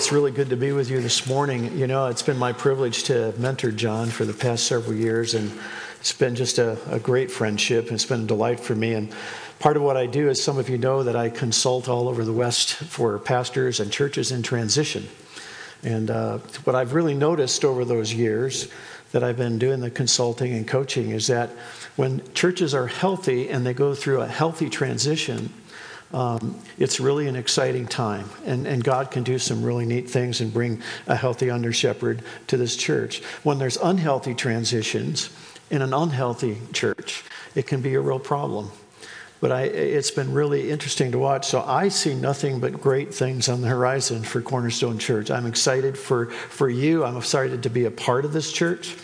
It's really good to be with you this morning. You know, it's been my privilege to mentor John for the past several years, and it's been just a, a great friendship. It's been a delight for me. And part of what I do, as some of you know, that I consult all over the West for pastors and churches in transition. And uh, what I've really noticed over those years that I've been doing the consulting and coaching is that when churches are healthy and they go through a healthy transition, um, it's really an exciting time. And, and God can do some really neat things and bring a healthy under shepherd to this church. When there's unhealthy transitions in an unhealthy church, it can be a real problem. But I, it's been really interesting to watch. So I see nothing but great things on the horizon for Cornerstone Church. I'm excited for, for you. I'm excited to be a part of this church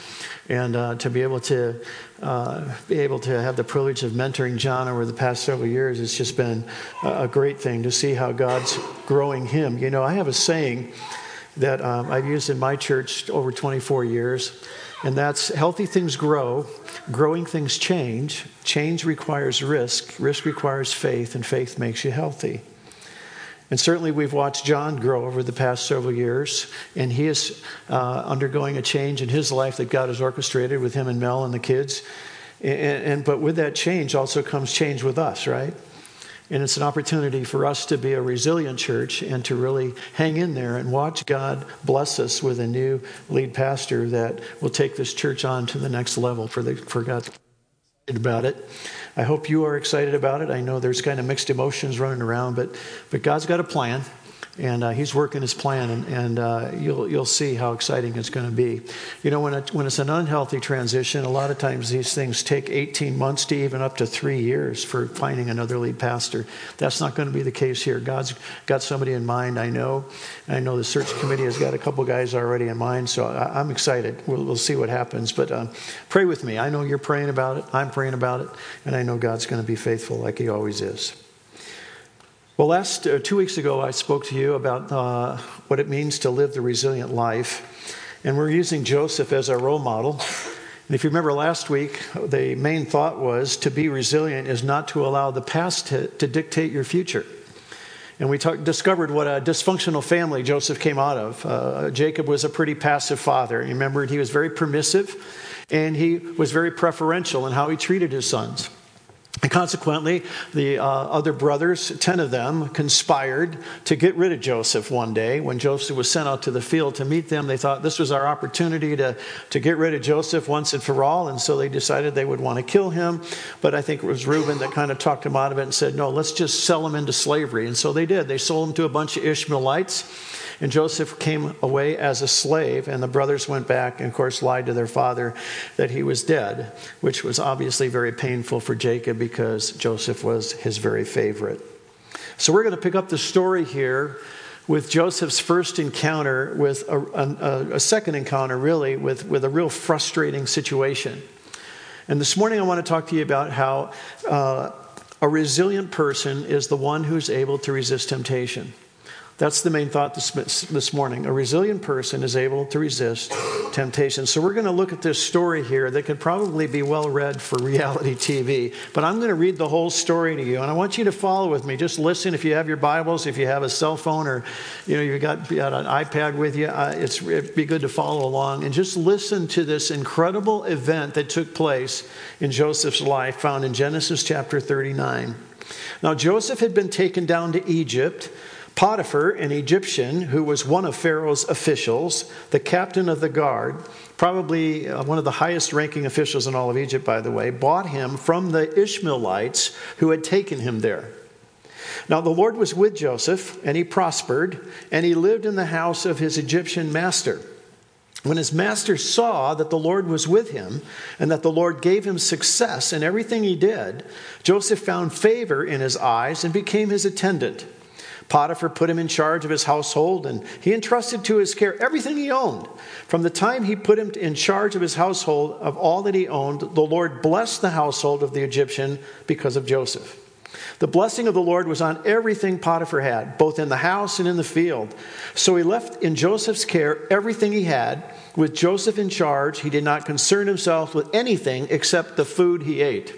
and uh, to be able to uh, be able to have the privilege of mentoring John over the past several years. It's just been a great thing to see how God's growing him. You know, I have a saying that um, I've used in my church over 24 years, and that's healthy things grow, growing things change. Change requires risk, risk requires faith, and faith makes you healthy. And certainly, we've watched John grow over the past several years, and he is uh, undergoing a change in his life that God has orchestrated with him and Mel and the kids. And, and, but with that change also comes change with us, right? And it's an opportunity for us to be a resilient church and to really hang in there and watch God bless us with a new lead pastor that will take this church on to the next level for, the, for God about it. I hope you are excited about it. I know there's kind of mixed emotions running around, but, but God's got a plan and uh, he's working his plan, and, and uh, you'll, you'll see how exciting it's going to be. You know, when, it, when it's an unhealthy transition, a lot of times these things take 18 months to even up to three years for finding another lead pastor. That's not going to be the case here. God's got somebody in mind, I know. I know the search committee has got a couple guys already in mind, so I, am excited. We'll, we'll, see what happens. But um, pray with me. I know you're praying about it, I'm praying about it, and I know God's going to be faithful like he always is. Well, last uh, two weeks ago, I spoke to you about uh, what it means to live the resilient life. And we're using Joseph as our role model. And if you remember last week, the main thought was to be resilient is not to allow the past to, to dictate your future. And we talk, discovered what a dysfunctional family Joseph came out of. Uh, Jacob was a pretty passive father. You remember, he was very permissive and he was very preferential in how he treated his sons. And consequently, the uh, other brothers, 10 of them, conspired to get rid of Joseph one day. When Joseph was sent out to the field to meet them, they thought this was our opportunity to, to get rid of Joseph once and for all. And so they decided they would want to kill him. But I think it was Reuben that kind of talked him out of it and said, no, let's just sell him into slavery. And so they did. They sold him to a bunch of Ishmaelites. And Joseph came away as a slave, and the brothers went back and, of course, lied to their father that he was dead, which was obviously very painful for Jacob because Joseph was his very favorite. So we're going to pick up the story here with Joseph's first encounter with a, a, a, second encounter, really, with, with a real frustrating situation. And this morning I want to talk to you about how uh, a resilient person is the one who's able to resist temptation. That's the main thought this, this morning. A resilient person is able to resist temptation. So, we're going to look at this story here that could probably be well read for reality TV. But I'm going to read the whole story to you, and I want you to follow with me. Just listen if you have your Bibles, if you have a cell phone, or you know, you've got, got an iPad with you. Uh, it's, it'd be good to follow along and just listen to this incredible event that took place in Joseph's life, found in Genesis chapter 39. Now, Joseph had been taken down to Egypt Potiphar, an Egyptian who was one of Pharaoh's officials, the captain of the guard, probably uh, one of the highest ranking officials in all of Egypt, by the way, bought him from the Ishmaelites who had taken him there. Now, the Lord was with Joseph, and he prospered, and he lived in the house of his Egyptian master. When his master saw that the Lord was with him and that the Lord gave him success in everything he did, Joseph found favor in his eyes and became his attendant. Potiphar put him in charge of his household, and he entrusted to his care everything he owned. From the time he put him in charge of his household, of all that he owned, the Lord blessed the household of the Egyptian because of Joseph. The blessing of the Lord was on everything Potiphar had, both in the house and in the field. So he left in Joseph's care everything he had. With Joseph in charge, he did not concern himself with anything except the food he ate.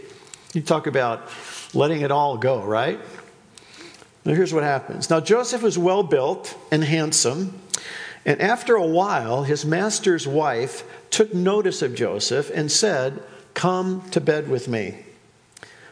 You talk about letting it all go, right? Now, here's what happens. Now, Joseph was well built and handsome, and after a while, his master's wife took notice of Joseph and said, Come to bed with me.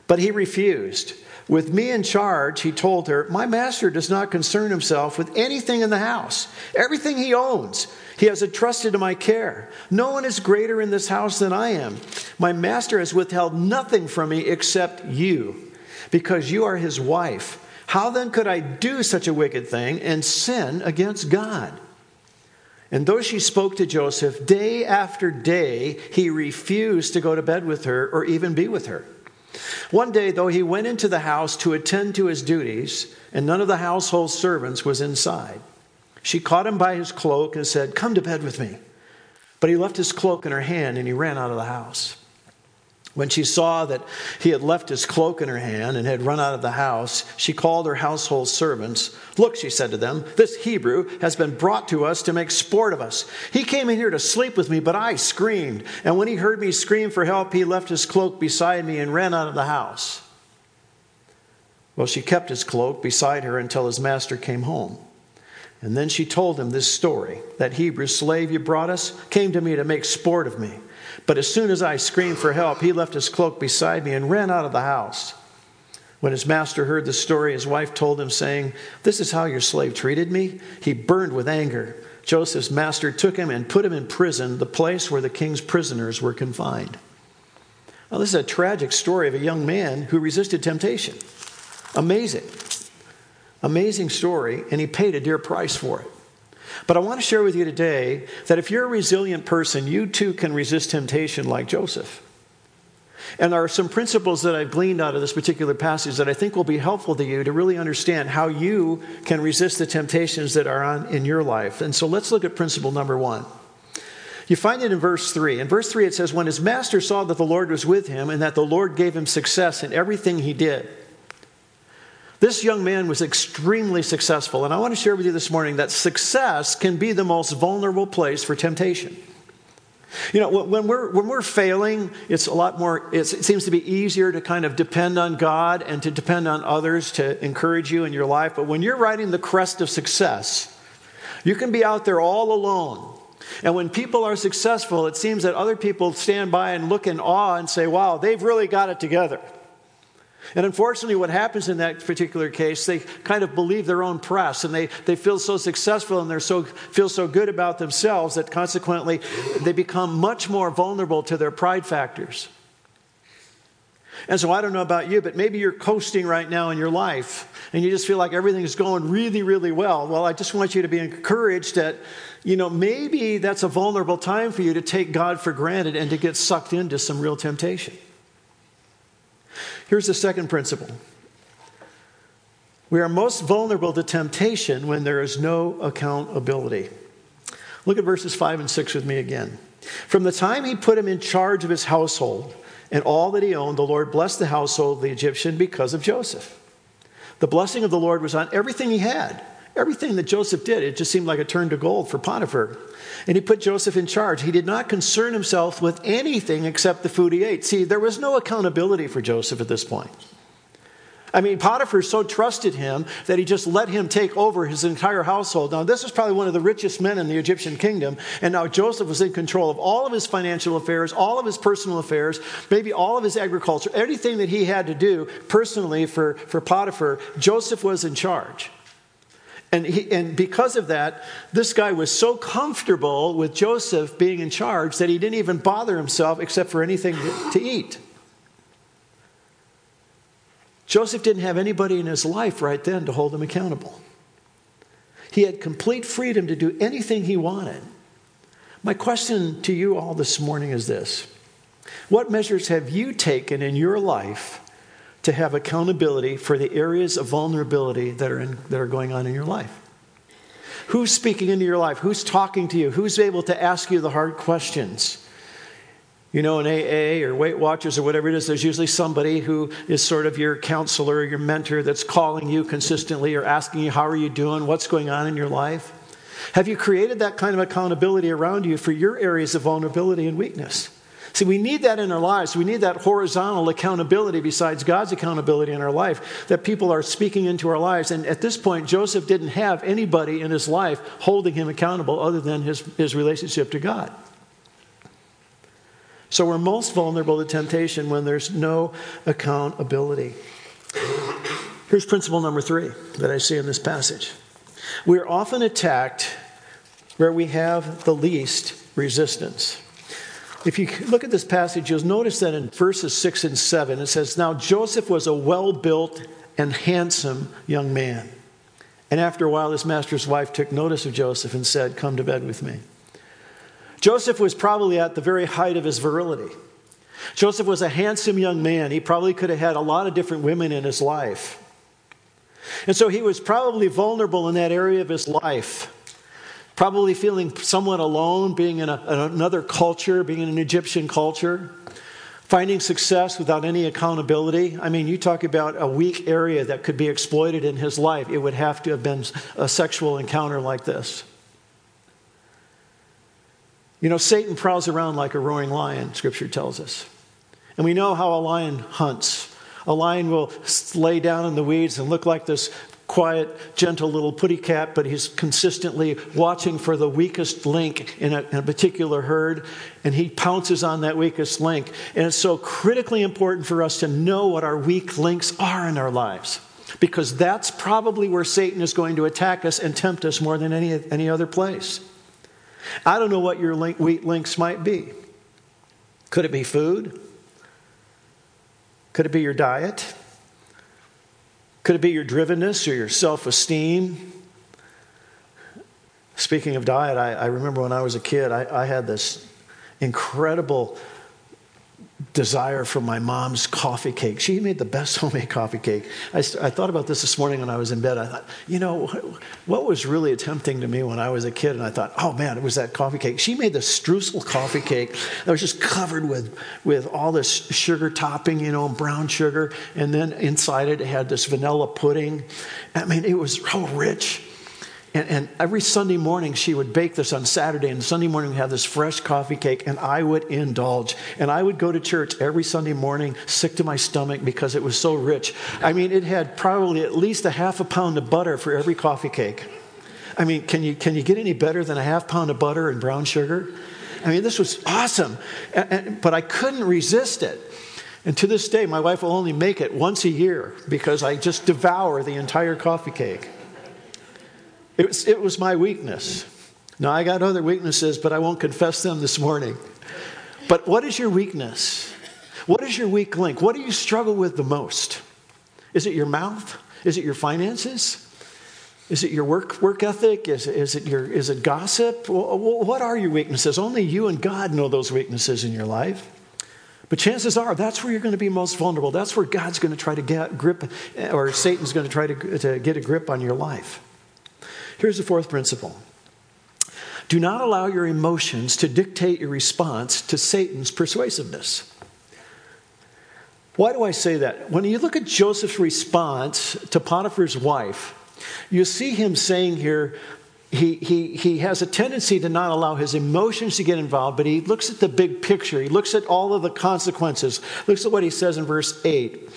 But he refused. With me in charge, he told her, My master does not concern himself with anything in the house. Everything he owns, he has entrusted to my care. No one is greater in this house than I am. My master has withheld nothing from me except you, because you are his wife. How then could I do such a wicked thing and sin against God? And though she spoke to Joseph day after day, he refused to go to bed with her or even be with her. One day, though, he went into the house to attend to his duties, and none of the household servants was inside. She caught him by his cloak and said, Come to bed with me. But he left his cloak in her hand and he ran out of the house. When she saw that he had left his cloak in her hand and had run out of the house, she called her household servants. Look, she said to them, this Hebrew has been brought to us to make sport of us. He came in here to sleep with me, but I screamed. And when he heard me scream for help, he left his cloak beside me and ran out of the house. Well, she kept his cloak beside her until his master came home. And then she told him this story that Hebrew slave you brought us came to me to make sport of me. But as soon as I screamed for help, he left his cloak beside me and ran out of the house. When his master heard the story, his wife told him, saying, This is how your slave treated me. He burned with anger. Joseph's master took him and put him in prison, the place where the king's prisoners were confined. Now, this is a tragic story of a young man who resisted temptation. Amazing. Amazing story, and he paid a dear price for it. But I want to share with you today that if you're a resilient person, you too can resist temptation like Joseph. And there are some principles that I've gleaned out of this particular passage that I think will be helpful to you to really understand how you can resist the temptations that are on in your life. And so let's look at principle number one. You find it in verse 3. In verse 3, it says, When his master saw that the Lord was with him and that the Lord gave him success in everything he did. This young man was extremely successful, and I want to share with you this morning that success can be the most vulnerable place for temptation. You know, when we're, when we're failing, it's a lot more, it seems to be easier to kind of depend on God and to depend on others to encourage you in your life. But when you're riding the crest of success, you can be out there all alone. And when people are successful, it seems that other people stand by and look in awe and say, wow, they've really got it together. And unfortunately, what happens in that particular case, they kind of believe their own press and they, they feel so successful and they so, feel so good about themselves that consequently they become much more vulnerable to their pride factors. And so I don't know about you, but maybe you're coasting right now in your life and you just feel like everything is going really, really well. Well, I just want you to be encouraged that, you know, maybe that's a vulnerable time for you to take God for granted and to get sucked into some real temptation. Here's the second principle we are most vulnerable to temptation when there is no accountability. Look at verses 5 and 6 with me again. From the time he put him in charge of his household and all that he owned, the Lord blessed the household of the Egyptian because of Joseph. The blessing of the Lord was on everything he had. Everything that Joseph did, it just seemed like a turn to gold for Potiphar. And he put Joseph in charge. He did not concern himself with anything except the food he ate. See, there was no accountability for Joseph at this point. I mean, Potiphar so trusted him that he just let him take over his entire household. Now, this was probably one of the richest men in the Egyptian kingdom, and now Joseph was in control of all of his financial affairs, all of his personal affairs, maybe all of his agriculture, everything that he had to do personally for, for Potiphar. Joseph was in charge. And, he, and because of that, this guy was so comfortable with Joseph being in charge that he didn't even bother himself except for anything to eat. Joseph didn't have anybody in his life right then to hold him accountable. He had complete freedom to do anything he wanted. My question to you all this morning is this What measures have you taken in your life to have accountability for the areas of vulnerability that are, in, that are going on in your life. Who's speaking into your life? Who's talking to you? Who's able to ask you the hard questions? You know, in AA or Weight Watchers or whatever it is, there's usually somebody who is sort of your counselor, your mentor that's calling you consistently or asking you, How are you doing? What's going on in your life? Have you created that kind of accountability around you for your areas of vulnerability and weakness? See, we need that in our lives. We need that horizontal accountability besides God's accountability in our life, that people are speaking into our lives. And at this point, Joseph didn't have anybody in his life holding him accountable other than his, his relationship to God. So we're most vulnerable to temptation when there's no accountability. Here's principle number three that I see in this passage we're often attacked where we have the least resistance. If you look at this passage, you'll notice that in verses 6 and 7, it says, Now Joseph was a well built and handsome young man. And after a while, his master's wife took notice of Joseph and said, Come to bed with me. Joseph was probably at the very height of his virility. Joseph was a handsome young man. He probably could have had a lot of different women in his life. And so he was probably vulnerable in that area of his life probably feeling somewhat alone, being in, a, another culture, being in an Egyptian culture, finding success without any accountability. I mean, you talk about a weak area that could be exploited in his life. It would have to have been a sexual encounter like this. You know, Satan prowls around like a roaring lion, scripture tells us. And we know how a lion hunts. A lion will lay down in the weeds and look like this quiet, gentle little putty cat, but he's consistently watching for the weakest link in a, in a, particular herd, and he pounces on that weakest link. And it's so critically important for us to know what our weak links are in our lives, because that's probably where Satan is going to attack us and tempt us more than any, any other place. I don't know what your link, weak links might be. Could it be food? Could it be your diet? Could it be your drivenness or your self esteem? Speaking of diet, I, I, remember when I was a kid, I, I had this incredible desire for my mom's coffee cake. She made the best homemade coffee cake. I, I, thought about this this morning when I was in bed. I thought, you know, what was really tempting to me when I was a kid? And I thought, oh man, it was that coffee cake. She made the streusel coffee cake that was just covered with, with all this sugar topping, you know, brown sugar. And then inside it, it had this vanilla pudding. I mean, it was so rich. And, and, every Sunday morning, she would bake this on Saturday, and Sunday morning, we have this fresh coffee cake, and I would indulge. And I would go to church every Sunday morning, sick to my stomach because it was so rich. I mean, it had probably at least a half a pound of butter for every coffee cake. I mean, can you, can you get any better than a half pound of butter and brown sugar? I mean, this was awesome. And, and, but I couldn't resist it. And to this day, my wife will only make it once a year because I just devour the entire coffee cake. It was, it was my weakness. Now, I got other weaknesses, but I won't confess them this morning. But what is your weakness? What is your weak link? What do you struggle with the most? Is it your mouth? Is it your finances? Is it your work, work ethic? Is, is, it your, is it gossip? What are your weaknesses? Only you and God know those weaknesses in your life. But chances are that's where you're going to be most vulnerable. That's where God's going to try to get grip, or Satan's going to try to, to get a grip on your life. Here's the fourth principle do not allow your emotions to dictate your response to Satan's persuasiveness. Why do I say that? When you look at Joseph's response to Potiphar's wife, you see him saying here, he, he, he has a tendency to not allow his emotions to get involved, but he looks at the big picture. He looks at all of the consequences. Looks at what he says in verse 8.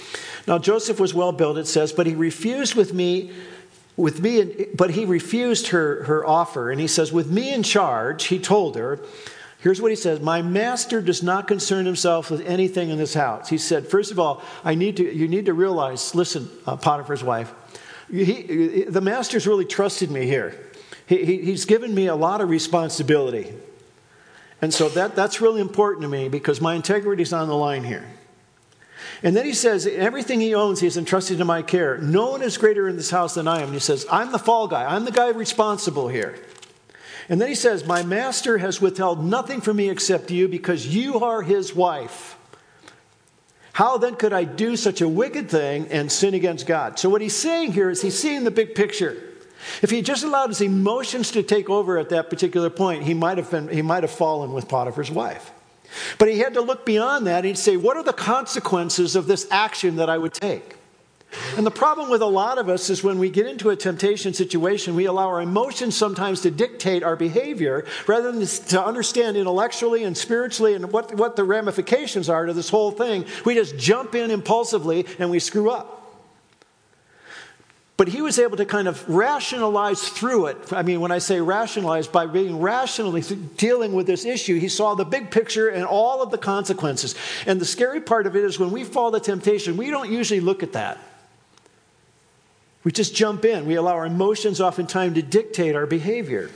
Now, Joseph was well built, it says, but he refused with me with me, but he refused her, her offer. And he says, With me in charge, he told her, Here's what he says My master does not concern himself with anything in this house. He said, First of all, I need to, you need to realize, listen, uh, Potiphar's wife, he, the master's really trusted me here. He, he, he's given me a lot of responsibility. And so that, that's really important to me because my integrity is on the line here. And then he says, Everything he owns, he has entrusted to my care. No one is greater in this house than I am. And he says, I'm the fall guy. I'm the guy responsible here. And then he says, My master has withheld nothing from me except you because you are his wife. How then could I do such a wicked thing and sin against God? So, what he's saying here is he's seeing the big picture. If he just allowed his emotions to take over at that particular point, he might have, been, he might have fallen with Potiphar's wife. But he had to look beyond that and say, what are the consequences of this action that I would take? And the problem with a lot of us is when we get into a temptation situation, we allow our emotions sometimes to dictate our behavior rather than to understand intellectually and spiritually and what, what the ramifications are to this whole thing. We just jump in impulsively and we screw up. But he was able to kind of rationalize through it. I mean, when I say rationalize, by being rationally dealing with this issue, he saw the big picture and all of the consequences. And the scary part of it is when we fall to temptation, we don't usually look at that. We just jump in. We allow our emotions oftentimes to dictate our behavior.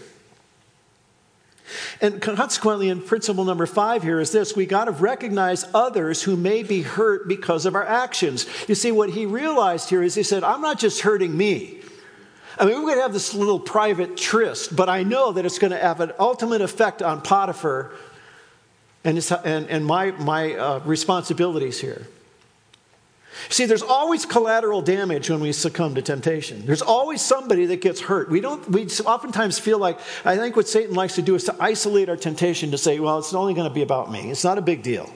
And consequently, in principle number five here is this we got to recognize others who may be hurt because of our actions. You see, what he realized here is he said, I'm not just hurting me. I mean, we're going to have this little private tryst, but I know that it's going to have an ultimate effect on Potiphar and, and, and my, my uh, responsibilities here. See, there's always collateral damage when we succumb to temptation. There's always somebody that gets hurt. We don't we oftentimes feel like I think what Satan likes to do is to isolate our temptation to say, well, it's only going to be about me. It's not a big deal.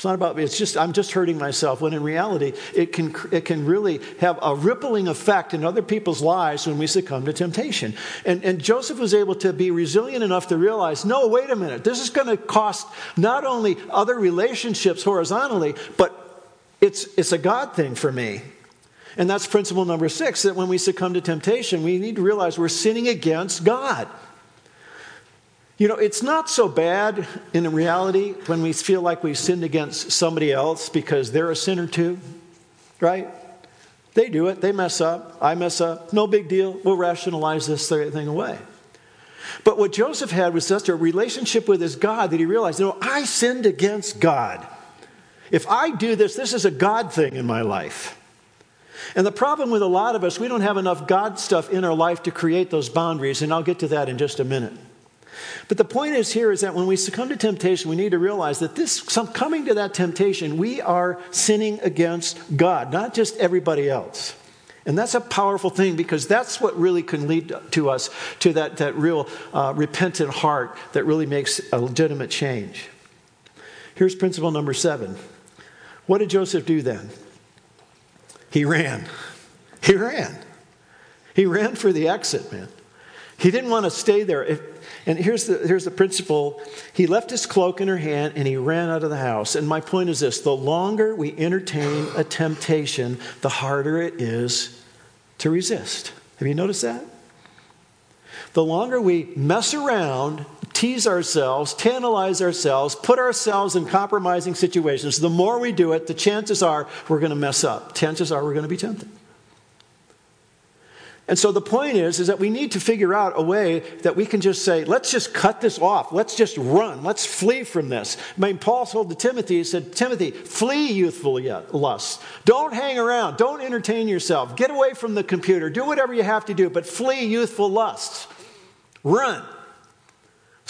It's not about me. It's just I'm just hurting myself. When in reality, it can it can really have a rippling effect in other people's lives when we succumb to temptation. And, and Joseph was able to be resilient enough to realize, no, wait a minute. This is going to cost not only other relationships horizontally, but it's, it's a God thing for me. And that's principle number six that when we succumb to temptation, we need to realize we're sinning against God. You know, it's not so bad in reality when we feel like we've sinned against somebody else because they're a sinner too, right? They do it, they mess up, I mess up, no big deal, we'll rationalize this thing away. But what Joseph had was just a relationship with his God that he realized, you know, I sinned against God. If I do this, this is a God thing in my life. And the problem with a lot of us, we don't have enough God stuff in our life to create those boundaries, and I'll get to that in just a minute. But the point is here is that when we succumb to temptation, we need to realize that this coming to that temptation, we are sinning against God, not just everybody else. And that's a powerful thing because that's what really can lead to us to that, that real uh, repentant heart that really makes a legitimate change. Here's principle number seven what did Joseph do then? He ran. He ran. He ran for the exit, man. He didn't want to stay there. If, and here's the, here's the principle he left his cloak in her hand and he ran out of the house. And my point is this the longer we entertain a temptation, the harder it is to resist. Have you noticed that? The longer we mess around tease ourselves, tantalize ourselves, put ourselves in compromising situations, the more we do it, the chances are we're going to mess up. Chances are we're going to be tempted. And so the point is, is that we need to figure out a way that we can just say, let's just cut this off. Let's just run. Let's flee from this. I mean, Paul told to Timothy, he said, Timothy, flee youthful lusts. Don't hang around. Don't entertain yourself. Get away from the computer. Do whatever you have to do, but flee youthful lusts. Run.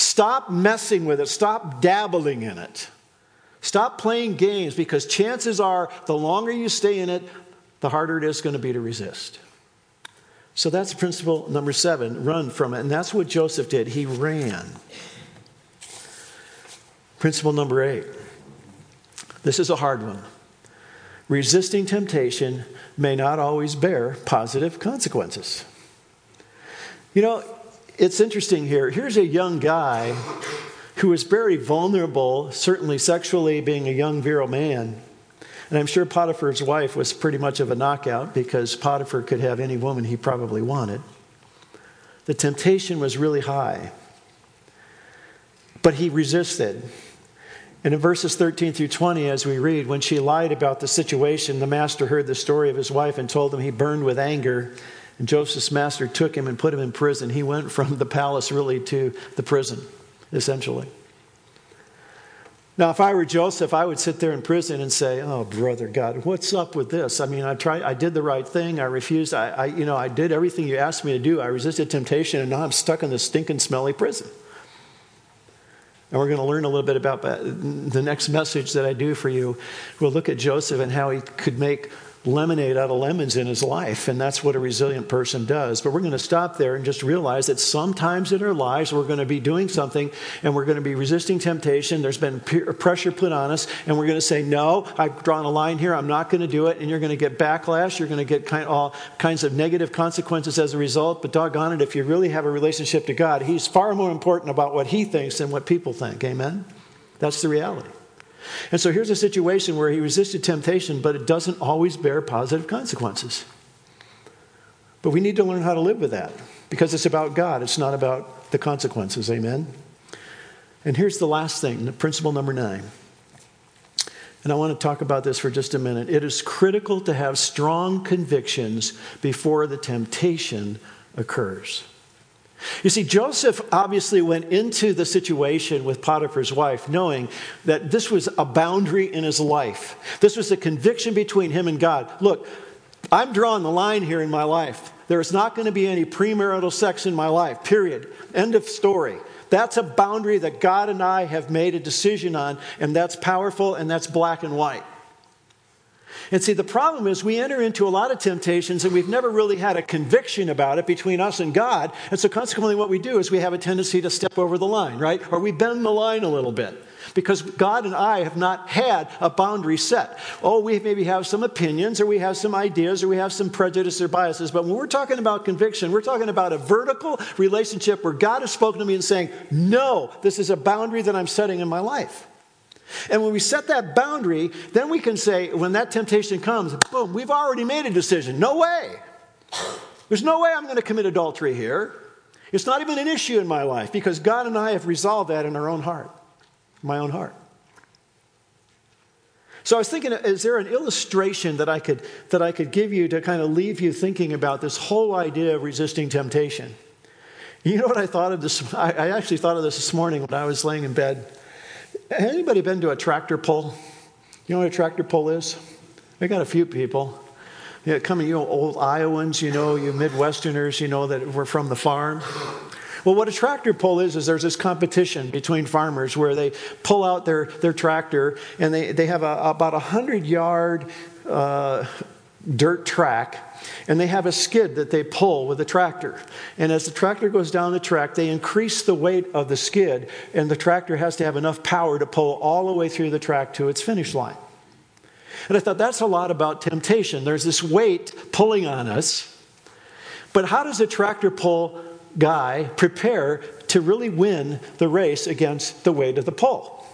Stop messing with it. Stop dabbling in it. Stop playing games because chances are the longer you stay in it, the harder it is going to be to resist. So that's principle number seven run from it. And that's what Joseph did. He ran. Principle number eight. This is a hard one. Resisting temptation may not always bear positive consequences. You know, it's interesting here. Here's a young guy who was very vulnerable, certainly sexually, being a young, virile man. And I'm sure Potiphar's wife was pretty much of a knockout because Potiphar could have any woman he probably wanted. The temptation was really high. But he resisted. And in verses 13 through 20, as we read, when she lied about the situation, the master heard the story of his wife and told him he burned with anger and Joseph's master took him and put him in prison. He went from the palace really to the prison, essentially. Now, if I were Joseph, I would sit there in prison and say, "Oh, brother God, what's up with this? I mean, I tried, I did the right thing. I refused. I, I, you know, I did everything you asked me to do. I resisted temptation, and now I'm stuck in this stinking, smelly prison." And we're going to learn a little bit about uh, the next message that I do for you. We'll look at Joseph and how he could make lemonade out of lemons in his life, and that's what a resilient person does. But we're going to stop there and just realize that sometimes in our lives we're going to be doing something and we're going to be resisting temptation. There's been pressure put on us, and we're going to say, No, I've drawn a line here, I'm not going to do it. And you're going to get backlash, you're going to get kind, all kinds of negative consequences as a result. But doggone it, if you really have a relationship to God, He's far more important about what He thinks than what people think. Amen? That's the reality. And so here's a situation where he resisted temptation, but it doesn't always bear positive consequences. But we need to learn how to live with that because it's about God, it's not about the consequences. Amen? And here's the last thing principle number nine. And I want to talk about this for just a minute. It is critical to have strong convictions before the temptation occurs. You see, Joseph obviously went into the situation with Potiphar's wife knowing that this was a boundary in his life. This was a conviction between him and God. Look, I'm drawing the line here in my life. There is not going to be any premarital sex in my life, period. End of story. That's a boundary that God and I have made a decision on, and that's powerful and that's black and white. And see, the problem is we enter into a lot of temptations and we've never really had a conviction about it between us and God. And so, consequently, what we do is we have a tendency to step over the line, right? Or we bend the line a little bit because God and I have not had a boundary set. Oh, we maybe have some opinions or we have some ideas or we have some prejudice or biases, but when we're talking about conviction, we're talking about a vertical relationship where God has spoken to me and saying, No, this is a boundary that I'm setting in my life. And when we set that boundary, then we can say, when that temptation comes, boom, we've already made a decision. No way. There's no way I'm going to commit adultery here. It's not even an issue in my life because God and I have resolved that in our own heart, my own heart. So I was thinking, is there an illustration that I could, that I could give you to kind of leave you thinking about this whole idea of resisting temptation? You know what I thought of this? I, actually thought of this this morning when I was laying in bed. Anybody been to a tractor pull? You know what a tractor pull is? I got a few people. Yeah, coming, you know, old Iowans, you know, you Midwesterners, you know, that were from the farm. Well, what a tractor pull is, is there's this competition between farmers where they pull out their, their tractor and they, they have a, about a 100 yard uh, dirt track and they have a skid that they pull with a tractor. And as the tractor goes down the track, they increase the weight of the skid, and the tractor has to have enough power to pull all the way through the track to its finish line. And I thought that's a lot about temptation. There's this weight pulling on us. But how does a tractor pull guy prepare to really win the race against the weight of the pull?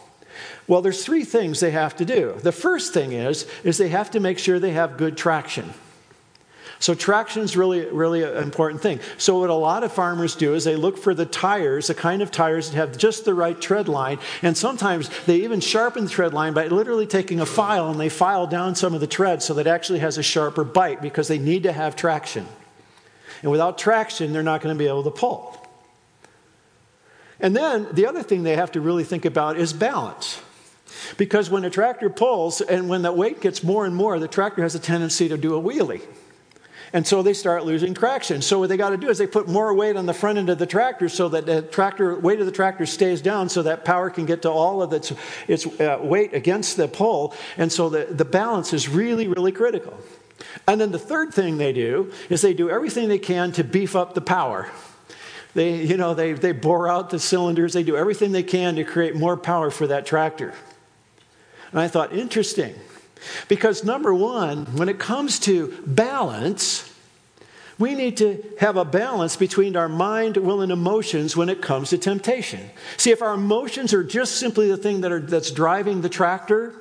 Well, there's three things they have to do. The first thing is is they have to make sure they have good traction. So traction is really, really an important thing. So what a lot of farmers do is they look for the tires, the kind of tires that have just the right tread line, and sometimes they even sharpen the tread line by literally taking a file and they file down some of the tread so that it actually has a sharper bite because they need to have traction. And without traction, they're not going to be able to pull. And then the other thing they have to really think about is balance. Because when a tractor pulls and when the weight gets more and more, the tractor has a tendency to do a wheelie. And so they start losing traction. So what they got to do is they put more weight on the front end of the tractor so that the tractor weight of the tractor stays down so that power can get to all of its, its uh, weight against the pole. And so the, the balance is really, really critical. And then the third thing they do is they do everything they can to beef up the power. They, you know, they, they bore out the cylinders, they do everything they can to create more power for that tractor. And I thought, interesting. Because, number one, when it comes to balance, we need to have a balance between our mind, will, and emotions when it comes to temptation. See, if our emotions are just simply the thing that are, that's driving the tractor,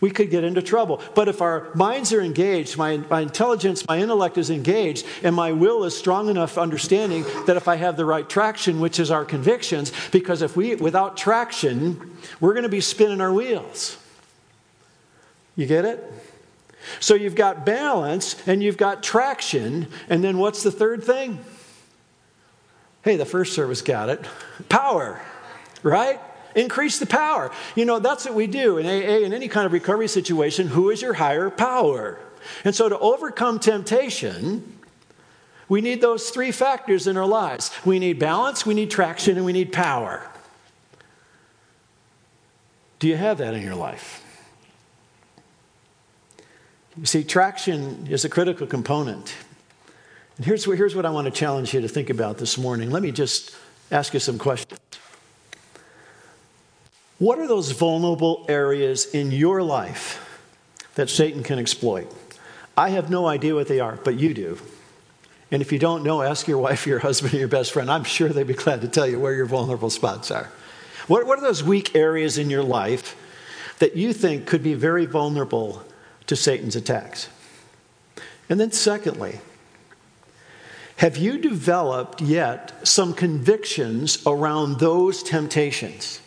we could get into trouble. But if our minds are engaged, my, my intelligence, my intellect is engaged, and my will is strong enough understanding that if I have the right traction, which is our convictions, because if we, without traction, we're going to be spinning our wheels. You get it? So you've got balance and you've got traction, and then what's the third thing? Hey, the first service got it. Power, right? Increase the power. You know, that's what we do in AA, in any kind of recovery situation. Who is your higher power? And so to overcome temptation, we need those three factors in our lives we need balance, we need traction, and we need power. Do you have that in your life? You see, traction is a critical component. And here's what, here's what I want to challenge you to think about this morning. Let me just ask you some questions. What are those vulnerable areas in your life that Satan can exploit? I have no idea what they are, but you do. And if you don't know, ask your wife, your husband, or your best friend. I'm sure they'd be glad to tell you where your vulnerable spots are. What, what are those weak areas in your life that you think could be very vulnerable to Satan's attacks? And then, secondly, have you developed yet some convictions around those temptations?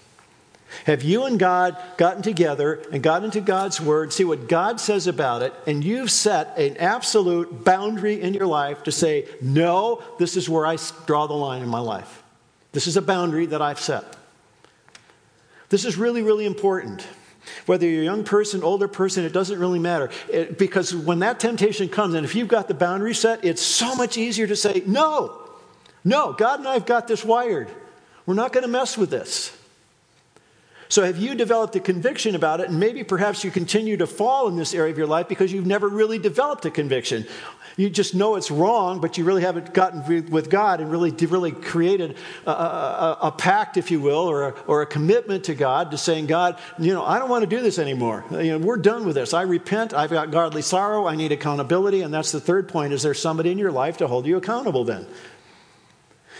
Have you and God gotten together and got into God's Word, see what God says about it, and you've set an absolute boundary in your life to say, no, this is where I draw the line in my life. This is a boundary that I've set. This is really, really important. Whether you're a young person, older person, it doesn't really matter. It, because when that temptation comes, and if you've got the boundary set, it's so much easier to say, no, no, God and I have got this wired. We're not going to mess with this. So, have you developed a conviction about it? And maybe perhaps you continue to fall in this area of your life because you've never really developed a conviction. You just know it's wrong, but you really haven't gotten with God and really, really created a, a, a pact, if you will, or a, or a commitment to God to saying, God, you know, I don't want to do this anymore. You know, we're done with this. I repent. I've got godly sorrow. I need accountability. And that's the third point is there somebody in your life to hold you accountable then?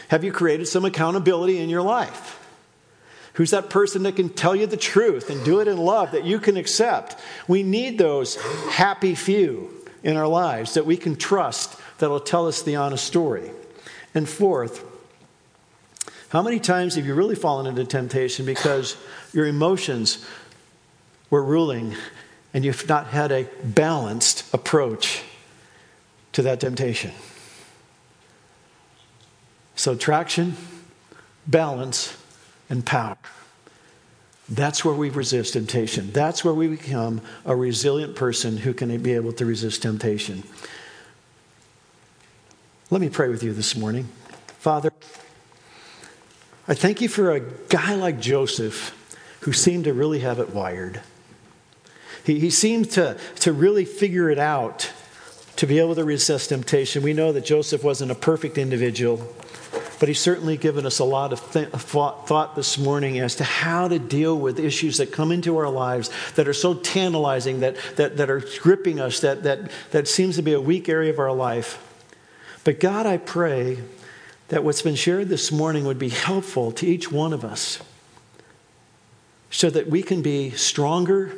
Have you created some accountability in your life? Who's that person that can tell you the truth and do it in love that you can accept? We need those happy few in our lives that we can trust that'll tell us the honest story. And fourth, how many times have you really fallen into temptation because your emotions were ruling and you've not had a balanced approach to that temptation? So, traction, balance, and power. That's where we resist temptation. That's where we become a resilient person who can be able to resist temptation. Let me pray with you this morning. Father, I thank you for a guy like Joseph who seemed to really have it wired. He, he seemed to, to really figure it out to be able to resist temptation. We know that Joseph wasn't a perfect individual. But he's certainly given us a lot of th- thought this morning as to how to deal with issues that come into our lives that are so tantalizing, that, that, that are gripping us, that, that, that seems to be a weak area of our life. But God, I pray that what's been shared this morning would be helpful to each one of us so that we can be stronger,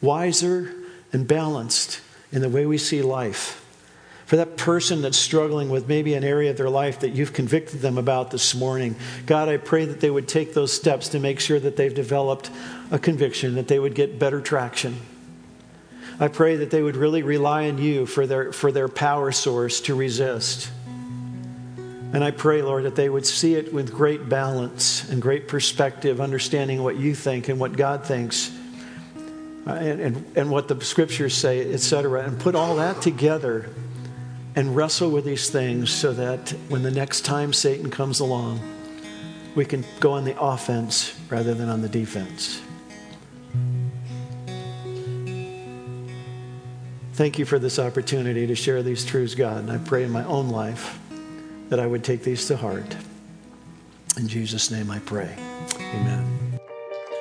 wiser, and balanced in the way we see life for that person that's struggling with maybe an area of their life that you've convicted them about this morning. God, I pray that they would take those steps to make sure that they've developed a conviction, that they would get better traction. I pray that they would really rely on you for their, for their power source to resist. And I pray, Lord, that they would see it with great balance and great perspective, understanding what you think and what God thinks. Uh, and, and, and what the scriptures say, etc., and put all that together and wrestle with these things so that when the next time Satan comes along, we can go on the offense rather than on the defense. Thank you for this opportunity to share these truths, God. And I pray in my own life that I would take these to heart. In Jesus' name I pray. Amen.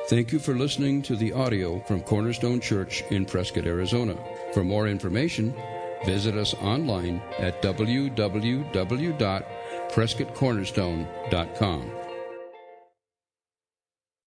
Thank you for listening to the audio from Cornerstone Church in Prescott, Arizona. For more information, Visit us online at www.prescottcornerstone.com.